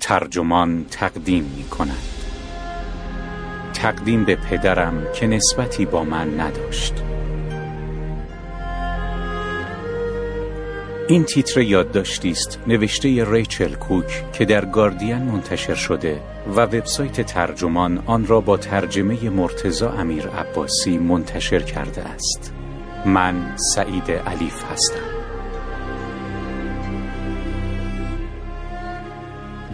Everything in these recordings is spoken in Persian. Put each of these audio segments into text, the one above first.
ترجمان تقدیم می کند تقدیم به پدرم که نسبتی با من نداشت. این تیتر یادداشتی است نوشته ریچل کوک که در گاردین منتشر شده و وبسایت ترجمان آن را با ترجمه مرتزا امیر عباسی منتشر کرده است. من سعید علیف هستم.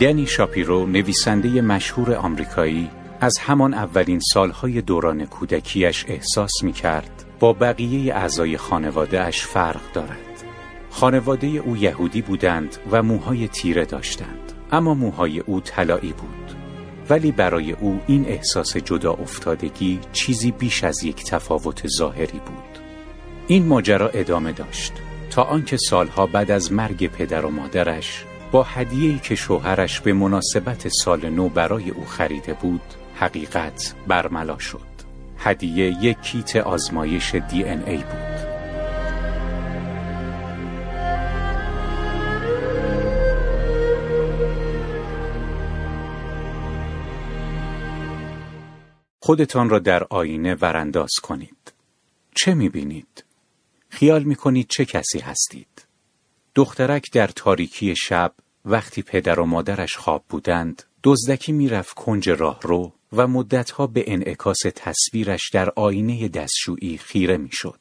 دنی شاپیرو نویسنده مشهور آمریکایی از همان اولین سالهای دوران کودکیش احساس می کرد با بقیه اعضای خانوادهش فرق دارد. خانواده او یهودی بودند و موهای تیره داشتند اما موهای او طلایی بود ولی برای او این احساس جدا افتادگی چیزی بیش از یک تفاوت ظاهری بود این ماجرا ادامه داشت تا آنکه سالها بعد از مرگ پدر و مادرش با هدیه‌ای که شوهرش به مناسبت سال نو برای او خریده بود حقیقت برملا شد هدیه یک کیت آزمایش دی ان ای بود خودتان را در آینه ورانداز کنید چه می‌بینید؟ خیال می‌کنید چه کسی هستید؟ دخترک در تاریکی شب وقتی پدر و مادرش خواب بودند دزدکی می‌رفت کنج راهرو و مدتها به انعکاس تصویرش در آینه دستشویی خیره می‌شد.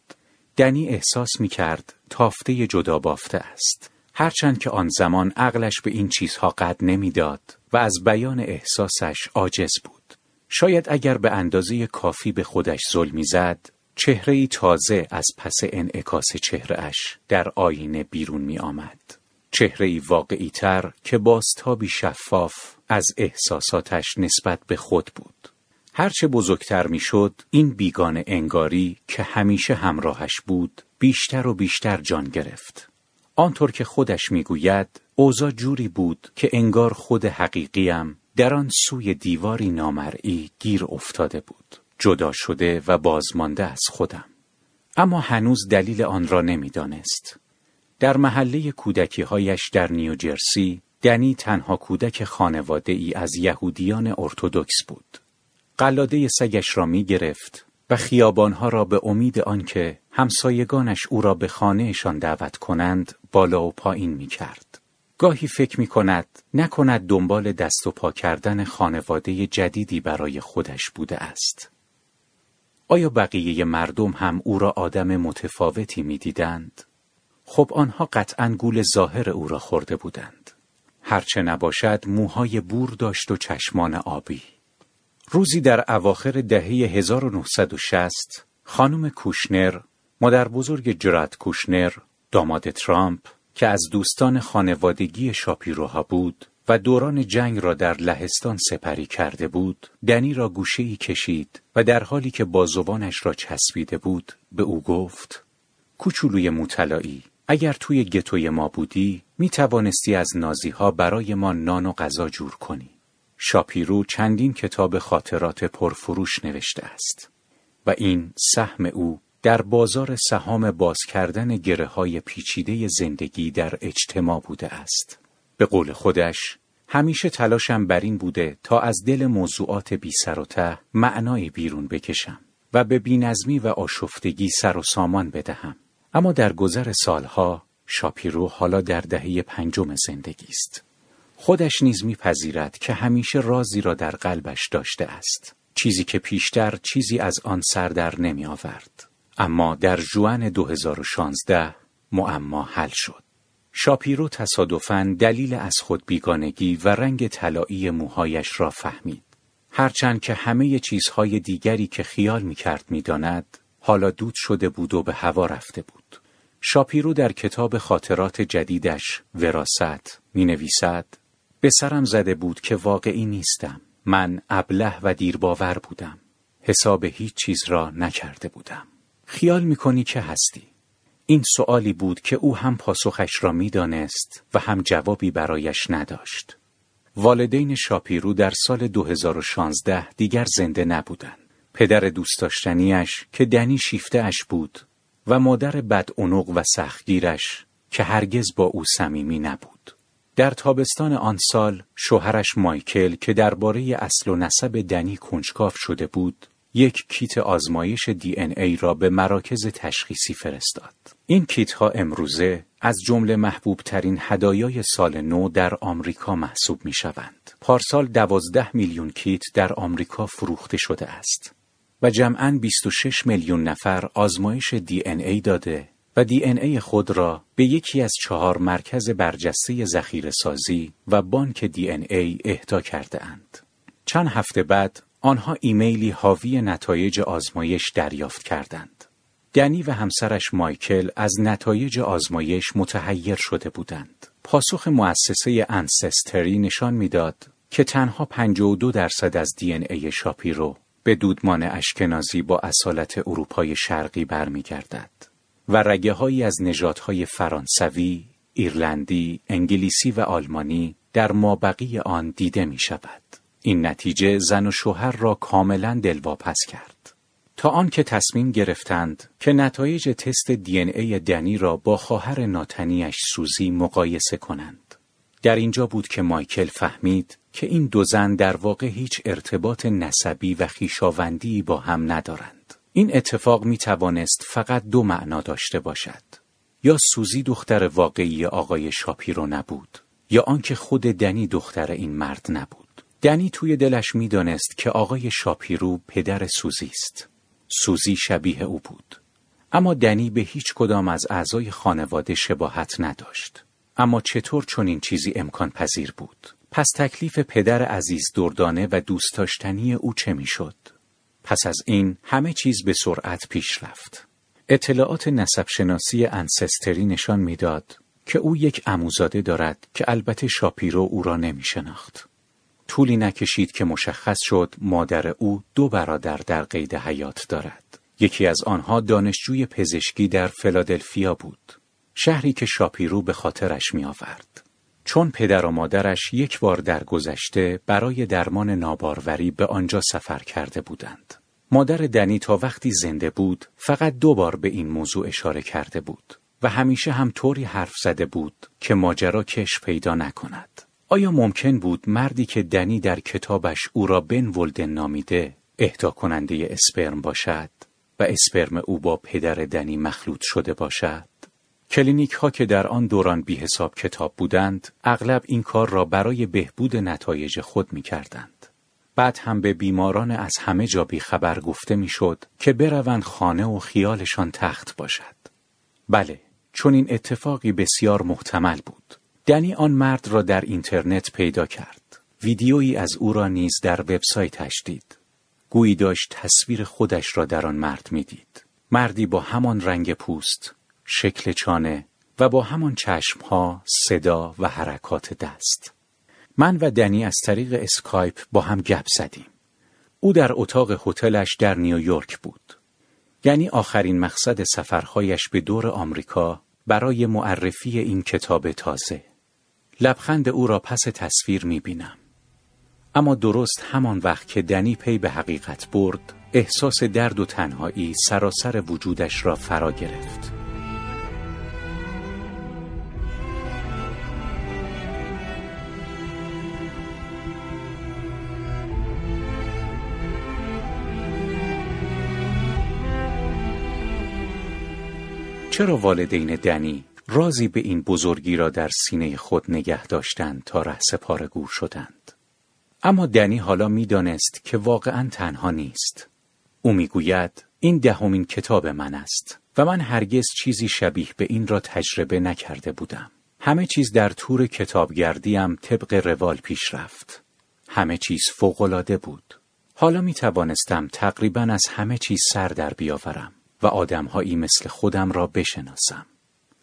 دنی احساس می کرد تافته جدا بافته است. هرچند که آن زمان عقلش به این چیزها قد نمی‌داد و از بیان احساسش عاجز بود. شاید اگر به اندازه کافی به خودش ظلمی زد، چهره تازه از پس انعکاس چهرهش در آینه بیرون می آمد. چهره واقعی تر که بازتابی شفاف از احساساتش نسبت به خود بود. هرچه بزرگتر می‌شد این بیگان انگاری که همیشه همراهش بود بیشتر و بیشتر جان گرفت. آنطور که خودش می‌گوید اوضاع جوری بود که انگار خود حقیقیم در آن سوی دیواری نامرئی گیر افتاده بود. جدا شده و بازمانده از خودم. اما هنوز دلیل آن را نمی‌دانست. در محله کودکیهایش در نیوجرسی دنی تنها کودک خانواده ای از یهودیان ارتودکس بود. قلاده سگش را می گرفت و خیابانها را به امید آنکه همسایگانش او را به خانهشان دعوت کنند بالا و پایین می کرد. گاهی فکر می کند نکند دنبال دست و پا کردن خانواده جدیدی برای خودش بوده است. آیا بقیه مردم هم او را آدم متفاوتی می دیدند؟ خب آنها قطعا گول ظاهر او را خورده بودند. هرچه نباشد موهای بور داشت و چشمان آبی. روزی در اواخر دهه 1960 خانم کوشنر، مادر بزرگ جرات کوشنر، داماد ترامپ که از دوستان خانوادگی شاپیروها بود و دوران جنگ را در لهستان سپری کرده بود، دنی را گوشه ای کشید و در حالی که بازوانش را چسبیده بود به او گفت کوچولوی مطلعی اگر توی گتوی ما بودی می توانستی از نازی ها برای ما نان و غذا جور کنی. شاپیرو چندین کتاب خاطرات پرفروش نوشته است و این سهم او در بازار سهام باز کردن گره های پیچیده زندگی در اجتماع بوده است. به قول خودش همیشه تلاشم بر این بوده تا از دل موضوعات بی سر و ته معنای بیرون بکشم و به بینظمی و آشفتگی سر و سامان بدهم. اما در گذر سالها شاپیرو حالا در دهه پنجم زندگی است. خودش نیز میپذیرد که همیشه رازی را در قلبش داشته است. چیزی که پیشتر چیزی از آن سر در نمی آورد. اما در جوان 2016 معما حل شد. شاپیرو تصادفاً دلیل از خود بیگانگی و رنگ طلایی موهایش را فهمید. هرچند که همه چیزهای دیگری که خیال می‌کرد می‌داند حالا دود شده بود و به هوا رفته بود. شاپیرو در کتاب خاطرات جدیدش وراست می نویسد به سرم زده بود که واقعی نیستم. من ابله و دیرباور بودم. حساب هیچ چیز را نکرده بودم. خیال می کنی که هستی؟ این سوالی بود که او هم پاسخش را می‌دانست و هم جوابی برایش نداشت. والدین شاپیرو در سال 2016 دیگر زنده نبودند. پدر دوست داشتنیش که دنی شیفته اش بود و مادر بد و سختگیرش که هرگز با او صمیمی نبود. در تابستان آن سال شوهرش مایکل که درباره اصل و نسب دنی کنجکاف شده بود یک کیت آزمایش دی ان ای را به مراکز تشخیصی فرستاد. این کیت ها امروزه از جمله محبوب ترین هدایای سال نو در آمریکا محسوب می شوند. پارسال دوازده میلیون کیت در آمریکا فروخته شده است و جمعاً 26 میلیون نفر آزمایش دی ان ای داده و دی ان ای خود را به یکی از چهار مرکز برجسته ذخیره سازی و بانک DNA اهدا کرده اند. چند هفته بعد آنها ایمیلی حاوی نتایج آزمایش دریافت کردند. دنی و همسرش مایکل از نتایج آزمایش متحیر شده بودند. پاسخ مؤسسه Ancestry نشان می‌داد که تنها 52 درصد از DNA شاپیرو به دودمان اشکنازی با اصالت اروپای شرقی برمیگردد و رگه هایی از نژادهای فرانسوی، ایرلندی، انگلیسی و آلمانی در مابقی آن دیده می شود. این نتیجه زن و شوهر را کاملا دلواپس کرد. تا آنکه تصمیم گرفتند که نتایج تست دی ای دنی را با خواهر ناتنیش سوزی مقایسه کنند. در اینجا بود که مایکل فهمید که این دو زن در واقع هیچ ارتباط نسبی و خیشاوندی با هم ندارند. این اتفاق می توانست فقط دو معنا داشته باشد. یا سوزی دختر واقعی آقای شاپیرو نبود یا آنکه خود دنی دختر این مرد نبود. دنی توی دلش می‌دانست که آقای شاپیرو پدر سوزی است. سوزی شبیه او بود. اما دنی به هیچ کدام از اعضای خانواده شباهت نداشت. اما چطور چون این چیزی امکان پذیر بود؟ پس تکلیف پدر عزیز دردانه و دوست داشتنی او چه می‌شد؟ پس از این همه چیز به سرعت پیش رفت. اطلاعات نسب شناسی انسستری نشان می‌داد که او یک عموزاده دارد که البته شاپیرو او را نمی شناخت. طولی نکشید که مشخص شد مادر او دو برادر در قید حیات دارد. یکی از آنها دانشجوی پزشکی در فلادلفیا بود. شهری که شاپیرو به خاطرش می آورد. چون پدر و مادرش یک بار در گذشته برای درمان ناباروری به آنجا سفر کرده بودند. مادر دنی تا وقتی زنده بود فقط دو بار به این موضوع اشاره کرده بود و همیشه هم طوری حرف زده بود که ماجرا کش پیدا نکند. آیا ممکن بود مردی که دنی در کتابش او را بن ولدن نامیده اهدا کننده اسپرم باشد و اسپرم او با پدر دنی مخلوط شده باشد؟ کلینیک ها که در آن دوران بی حساب کتاب بودند اغلب این کار را برای بهبود نتایج خود می کردند. بعد هم به بیماران از همه جا بی خبر گفته می شد که بروند خانه و خیالشان تخت باشد. بله، چون این اتفاقی بسیار محتمل بود. دنی آن مرد را در اینترنت پیدا کرد. ویدیویی از او را نیز در وبسایتش دید. گویی داشت تصویر خودش را در آن مرد می‌دید. مردی با همان رنگ پوست، شکل چانه و با همان چشمها، صدا و حرکات دست. من و دنی از طریق اسکایپ با هم گپ زدیم. او در اتاق هتلش در نیویورک بود. یعنی آخرین مقصد سفرهایش به دور آمریکا برای معرفی این کتاب تازه. لبخند او را پس تصویر می بینم. اما درست همان وقت که دنی پی به حقیقت برد احساس درد و تنهایی سراسر وجودش را فرا گرفت. چرا والدین دنی رازی به این بزرگی را در سینه خود نگه داشتند تا رهس گور شدند. اما دنی حالا می‌دانست که واقعا تنها نیست. او می‌گوید این دهمین کتاب من است و من هرگز چیزی شبیه به این را تجربه نکرده بودم. همه چیز در تور کتابگردیم طبق روال پیش رفت. همه چیز فوقالعاده بود. حالا می توانستم تقریبا از همه چیز سر در بیاورم و آدمهایی مثل خودم را بشناسم.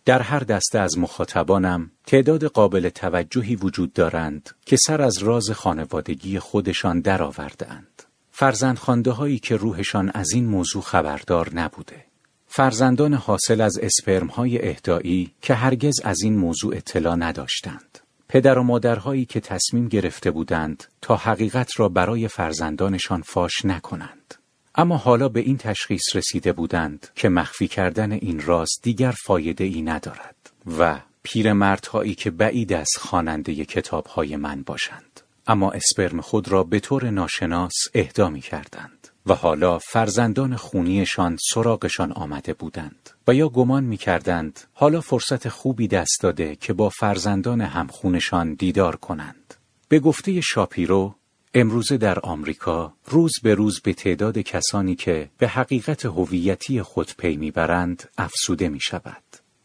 در هر دسته از مخاطبانم تعداد قابل توجهی وجود دارند که سر از راز خانوادگی خودشان درآوردهاند. فرزندخوانده هایی که روحشان از این موضوع خبردار نبوده. فرزندان حاصل از اسپرم های اهدایی که هرگز از این موضوع اطلاع نداشتند. پدر و مادرهایی که تصمیم گرفته بودند تا حقیقت را برای فرزندانشان فاش نکنند. اما حالا به این تشخیص رسیده بودند که مخفی کردن این راز دیگر فایده ای ندارد و پیرمردهایی که بعید از خواننده کتابهای من باشند اما اسپرم خود را به طور ناشناس اهدا می کردند و حالا فرزندان خونیشان سراغشان آمده بودند و یا گمان می کردند حالا فرصت خوبی دست داده که با فرزندان همخونشان دیدار کنند. به گفته شاپیرو امروزه در آمریکا روز به روز به تعداد کسانی که به حقیقت هویتی خود پی می‌برند افزوده می شود.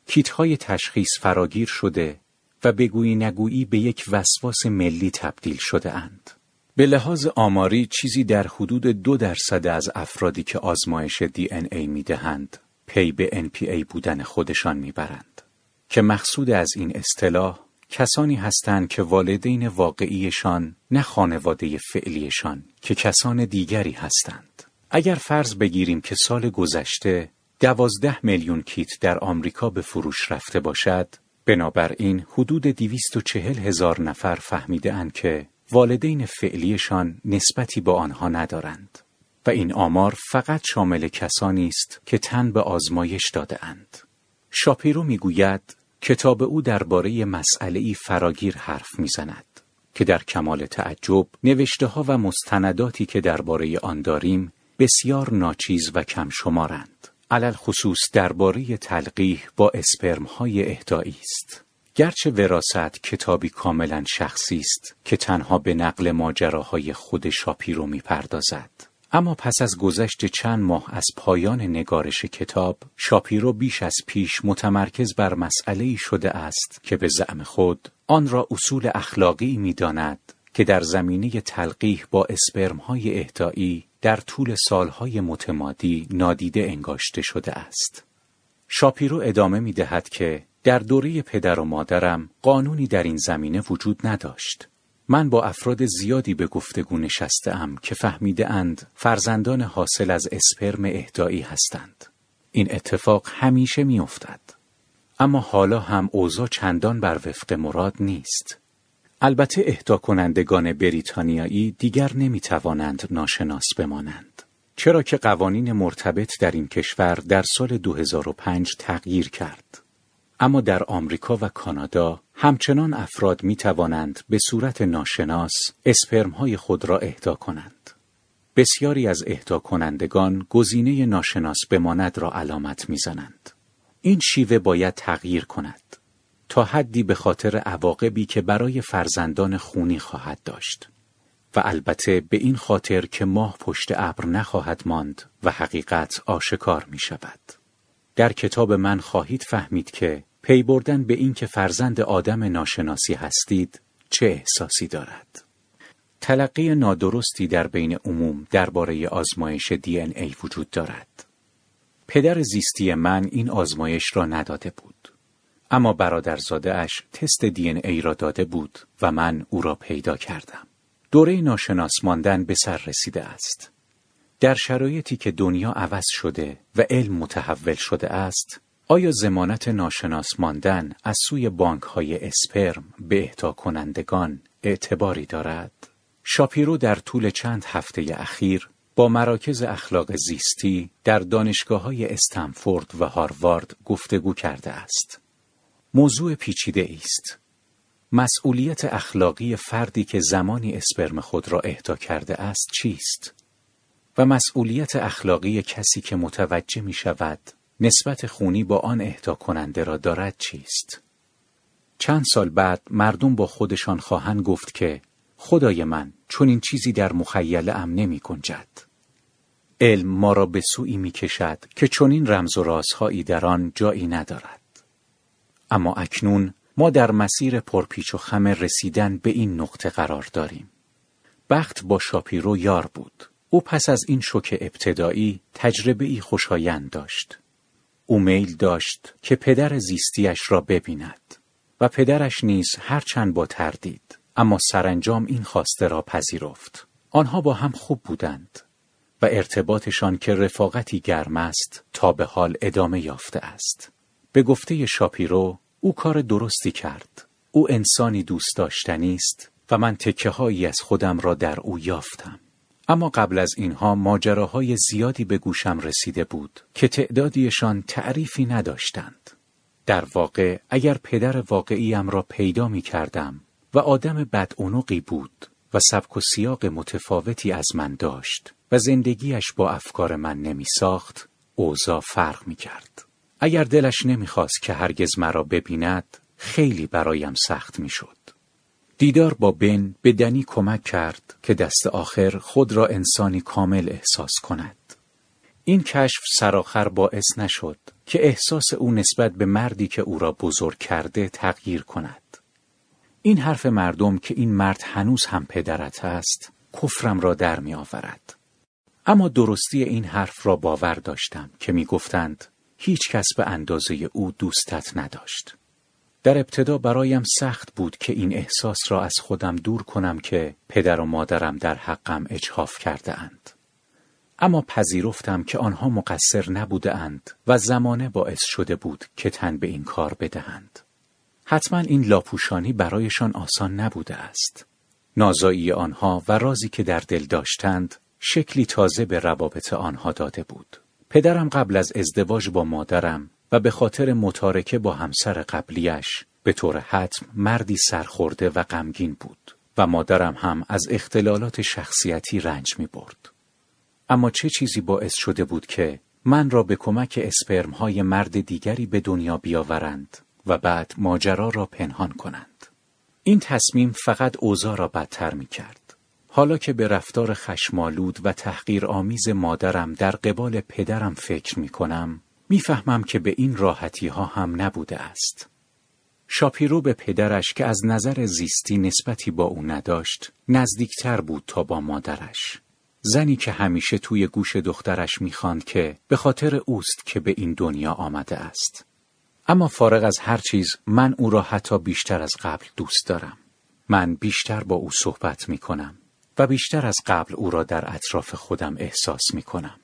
کیت های تشخیص فراگیر شده و بگویی نگویی به یک وسواس ملی تبدیل شده اند. به لحاظ آماری چیزی در حدود دو درصد از افرادی که آزمایش DNA می دهند پی به NPE بودن خودشان می‌برند که مقصود از این اصطلاح کسانی هستند که والدین واقعیشان نه خانواده فعلیشان که کسان دیگری هستند اگر فرض بگیریم که سال گذشته دوازده میلیون کیت در آمریکا به فروش رفته باشد بنابراین حدود دویست و چهل هزار نفر فهمیده اند که والدین فعلیشان نسبتی با آنها ندارند و این آمار فقط شامل کسانی است که تن به آزمایش داده اند. شاپیرو می‌گوید کتاب او درباره مسئله فراگیر حرف می‌زند که در کمال تعجب نوشته ها و مستنداتی که درباره آن داریم بسیار ناچیز و کم شمارند. علل خصوص درباره تلقیح با اسپرم های اهدایی است. گرچه وراست کتابی کاملا شخصی است که تنها به نقل ماجراهای خود شاپیرو می‌پردازد. اما پس از گذشت چند ماه از پایان نگارش کتاب شاپیرو بیش از پیش متمرکز بر مسئله شده است که به زعم خود آن را اصول اخلاقی می داند که در زمینه تلقیح با اسپرمهای اهدایی در طول سالهای متمادی نادیده انگاشته شده است. شاپیرو ادامه می دهد که در دوره پدر و مادرم قانونی در این زمینه وجود نداشت من با افراد زیادی به گفتگو نشسته که فهمیده اند فرزندان حاصل از اسپرم اهدایی هستند. این اتفاق همیشه می افتد. اما حالا هم اوضاع چندان بر وفق مراد نیست. البته اهدا کنندگان بریتانیایی دیگر نمی توانند ناشناس بمانند. چرا که قوانین مرتبط در این کشور در سال 2005 تغییر کرد. اما در آمریکا و کانادا همچنان افراد می توانند به صورت ناشناس اسپرم های خود را اهدا کنند. بسیاری از اهدا کنندگان گزینه ناشناس بماند را علامت می‌زنند. این شیوه باید تغییر کند تا حدی به خاطر عواقبی که برای فرزندان خونی خواهد داشت و البته به این خاطر که ماه پشت ابر نخواهد ماند و حقیقت آشکار می شود. در کتاب من خواهید فهمید که پی بردن به اینکه فرزند آدم ناشناسی هستید چه احساسی دارد. تلقی نادرستی در بین عموم درباره آزمایش دی ای وجود دارد. پدر زیستی من این آزمایش را نداده بود. اما برادرزاده اش تست دی ای را داده بود و من او را پیدا کردم. دوره ناشناس ماندن به سر رسیده است. در شرایطی که دنیا عوض شده و علم متحول شده است آیا زمانت ناشناس ماندن از سوی بانک های اسپرم به اهدا کنندگان اعتباری دارد؟ شاپیرو در طول چند هفته اخیر با مراکز اخلاق زیستی در دانشگاه های استنفورد و هاروارد گفتگو کرده است. موضوع پیچیده است. مسئولیت اخلاقی فردی که زمانی اسپرم خود را اهدا کرده است چیست؟ و مسئولیت اخلاقی کسی که متوجه می شود نسبت خونی با آن اهدا کننده را دارد چیست؟ چند سال بعد مردم با خودشان خواهند گفت که خدای من چون این چیزی در مخیله ام نمی کنجد. علم ما را به سوی می کشد که چون این رمز و رازهایی در آن جایی ندارد. اما اکنون ما در مسیر پرپیچ و خم رسیدن به این نقطه قرار داریم. بخت با شاپیرو یار بود. او پس از این شوک ابتدایی تجربه ای خوشایند داشت. او میل داشت که پدر زیستیش را ببیند و پدرش نیز هرچند با تردید اما سرانجام این خواسته را پذیرفت. آنها با هم خوب بودند و ارتباطشان که رفاقتی گرم است تا به حال ادامه یافته است. به گفته شاپیرو او کار درستی کرد. او انسانی دوست داشتنی است و من تکه هایی از خودم را در او یافتم. اما قبل از اینها ماجراهای زیادی به گوشم رسیده بود که تعدادیشان تعریفی نداشتند. در واقع اگر پدر واقعیم را پیدا می کردم و آدم بدعنقی بود و سبک و سیاق متفاوتی از من داشت و زندگیش با افکار من نمی ساخت اوضاع فرق می کرد. اگر دلش نمی‌خواست که هرگز مرا ببیند خیلی برایم سخت می‌شد. دیدار با بن به دنی کمک کرد که دست آخر خود را انسانی کامل احساس کند. این کشف سراخر باعث نشد که احساس او نسبت به مردی که او را بزرگ کرده تغییر کند. این حرف مردم که این مرد هنوز هم پدرت است کفرم را در می آورد. اما درستی این حرف را باور داشتم که می گفتند هیچ کس به اندازه او دوستت نداشت. در ابتدا برایم سخت بود که این احساس را از خودم دور کنم که پدر و مادرم در حقم اجحاف کرده اند. اما پذیرفتم که آنها مقصر نبوده اند و زمانه باعث شده بود که تن به این کار بدهند. حتما این لاپوشانی برایشان آسان نبوده است. نازایی آنها و رازی که در دل داشتند شکلی تازه به روابط آنها داده بود. پدرم قبل از ازدواج با مادرم به خاطر متارکه با همسر قبلیش به طور حتم مردی سرخورده و غمگین بود و مادرم هم از اختلالات شخصیتی رنج می برد. اما چه چیزی باعث شده بود که من را به کمک اسپرم های مرد دیگری به دنیا بیاورند و بعد ماجرا را پنهان کنند. این تصمیم فقط اوضاع را بدتر می کرد. حالا که به رفتار خشمالود و تحقیر آمیز مادرم در قبال پدرم فکر می کنم، می‌فهمم که به این راحتی ها هم نبوده است. شاپیرو به پدرش که از نظر زیستی نسبتی با او نداشت، نزدیکتر بود تا با مادرش. زنی که همیشه توی گوش دخترش می‌خواند که به خاطر اوست که به این دنیا آمده است. اما فارغ از هر چیز من او را حتی بیشتر از قبل دوست دارم. من بیشتر با او صحبت می کنم و بیشتر از قبل او را در اطراف خودم احساس می کنم.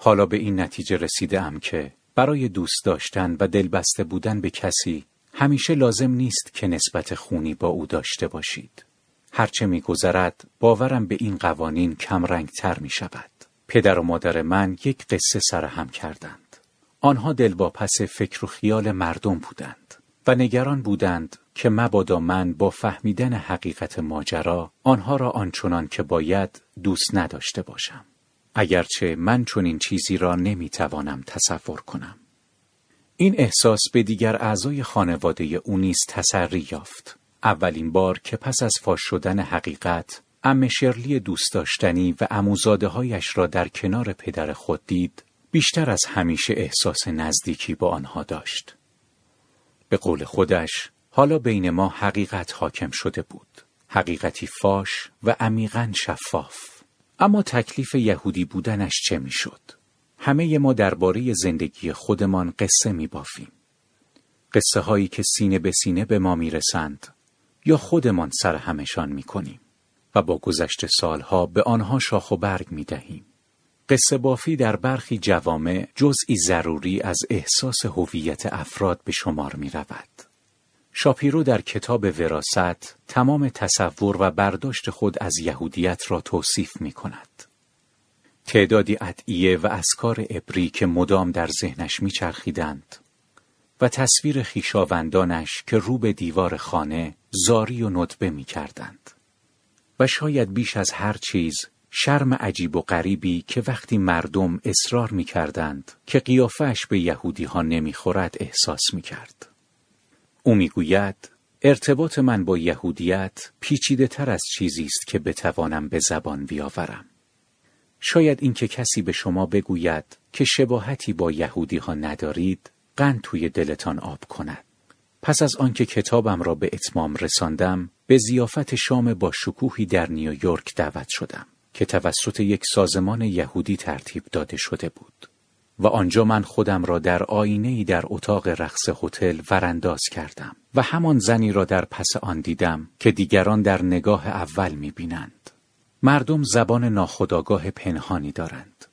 حالا به این نتیجه رسیده ام که برای دوست داشتن و دلبسته بودن به کسی همیشه لازم نیست که نسبت خونی با او داشته باشید. هرچه می گذرد باورم به این قوانین کم تر می شود. پدر و مادر من یک قصه سرهم کردند. آنها دلواپس فکر و خیال مردم بودند و نگران بودند که مبادا من با فهمیدن حقیقت ماجرا آنها را آنچنان که باید دوست نداشته باشم. اگرچه من چون این چیزی را نمی‌توانم تصور کنم. این احساس به دیگر اعضای خانواده او نیز تسری یافت. اولین بار که پس از فاش شدن حقیقت ام شرلی دوست داشتنی و اموزاده هایش را در کنار پدر خود دید بیشتر از همیشه احساس نزدیکی با آنها داشت. به قول خودش حالا بین ما حقیقت حاکم شده بود. حقیقتی فاش و عمیقا شفاف. اما تکلیف یهودی بودنش چه می‌شد؟ همه ما درباره زندگی خودمان قصه می بافیم. قصه هایی که سینه به سینه به ما می‌رسند یا خودمان سر همشان می کنیم و با گذشت سالها به آنها شاخ و برگ می دهیم. قصه بافی در برخی جوامع جزئی ضروری از احساس هویت افراد به شمار می رود. شاپیرو در کتاب وراست تمام تصور و برداشت خود از یهودیت را توصیف می کند. تعدادی ادعیه و اسکار ابری که مدام در ذهنش میچرخیدند و تصویر خیشاوندانش که رو به دیوار خانه زاری و ندبه می کردند. و شاید بیش از هر چیز شرم عجیب و غریبی که وقتی مردم اصرار می کردند که قیافش به یهودی ها نمی خورد احساس می کرد. او می‌گوید ارتباط من با یهودیت پیچیده تر از چیزی است که بتوانم به زبان بیاورم. شاید اینکه کسی به شما بگوید که شباهتی با یهودی ها ندارید قند توی دلتان آب کند. پس از آنکه کتابم را به اتمام رساندم به زیافت شام با شکوهی در نیویورک دعوت شدم که توسط یک سازمان یهودی ترتیب داده شده بود. و آنجا من خودم را در آینه ای در اتاق رقص هتل ورانداز کردم و همان زنی را در پس آن دیدم که دیگران در نگاه اول می بینند. مردم زبان ناخداگاه پنهانی دارند.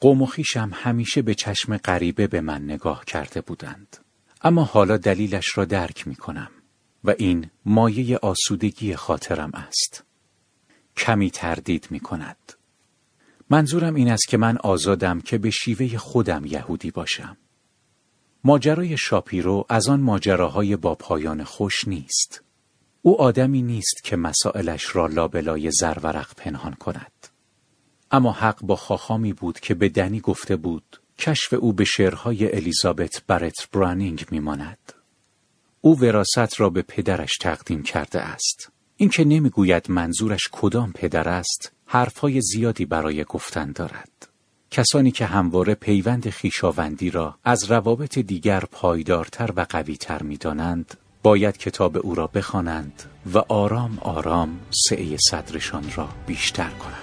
قوم و خیشم همیشه به چشم غریبه به من نگاه کرده بودند. اما حالا دلیلش را درک می کنم و این مایه آسودگی خاطرم است. کمی تردید می کند. منظورم این است که من آزادم که به شیوه خودم یهودی باشم. ماجرای شاپیرو از آن ماجراهای با پایان خوش نیست. او آدمی نیست که مسائلش را لابلای زرورق پنهان کند. اما حق با خاخامی بود که به دنی گفته بود کشف او به شعرهای الیزابت برت برانینگ میماند. او وراست را به پدرش تقدیم کرده است. اینکه نمی‌گوید منظورش کدام پدر است، حرفهای زیادی برای گفتن دارد. کسانی که همواره پیوند خیشاوندی را از روابط دیگر پایدارتر و قویتر می‌دانند باید کتاب او را بخوانند و آرام آرام سعی صدرشان را بیشتر کنند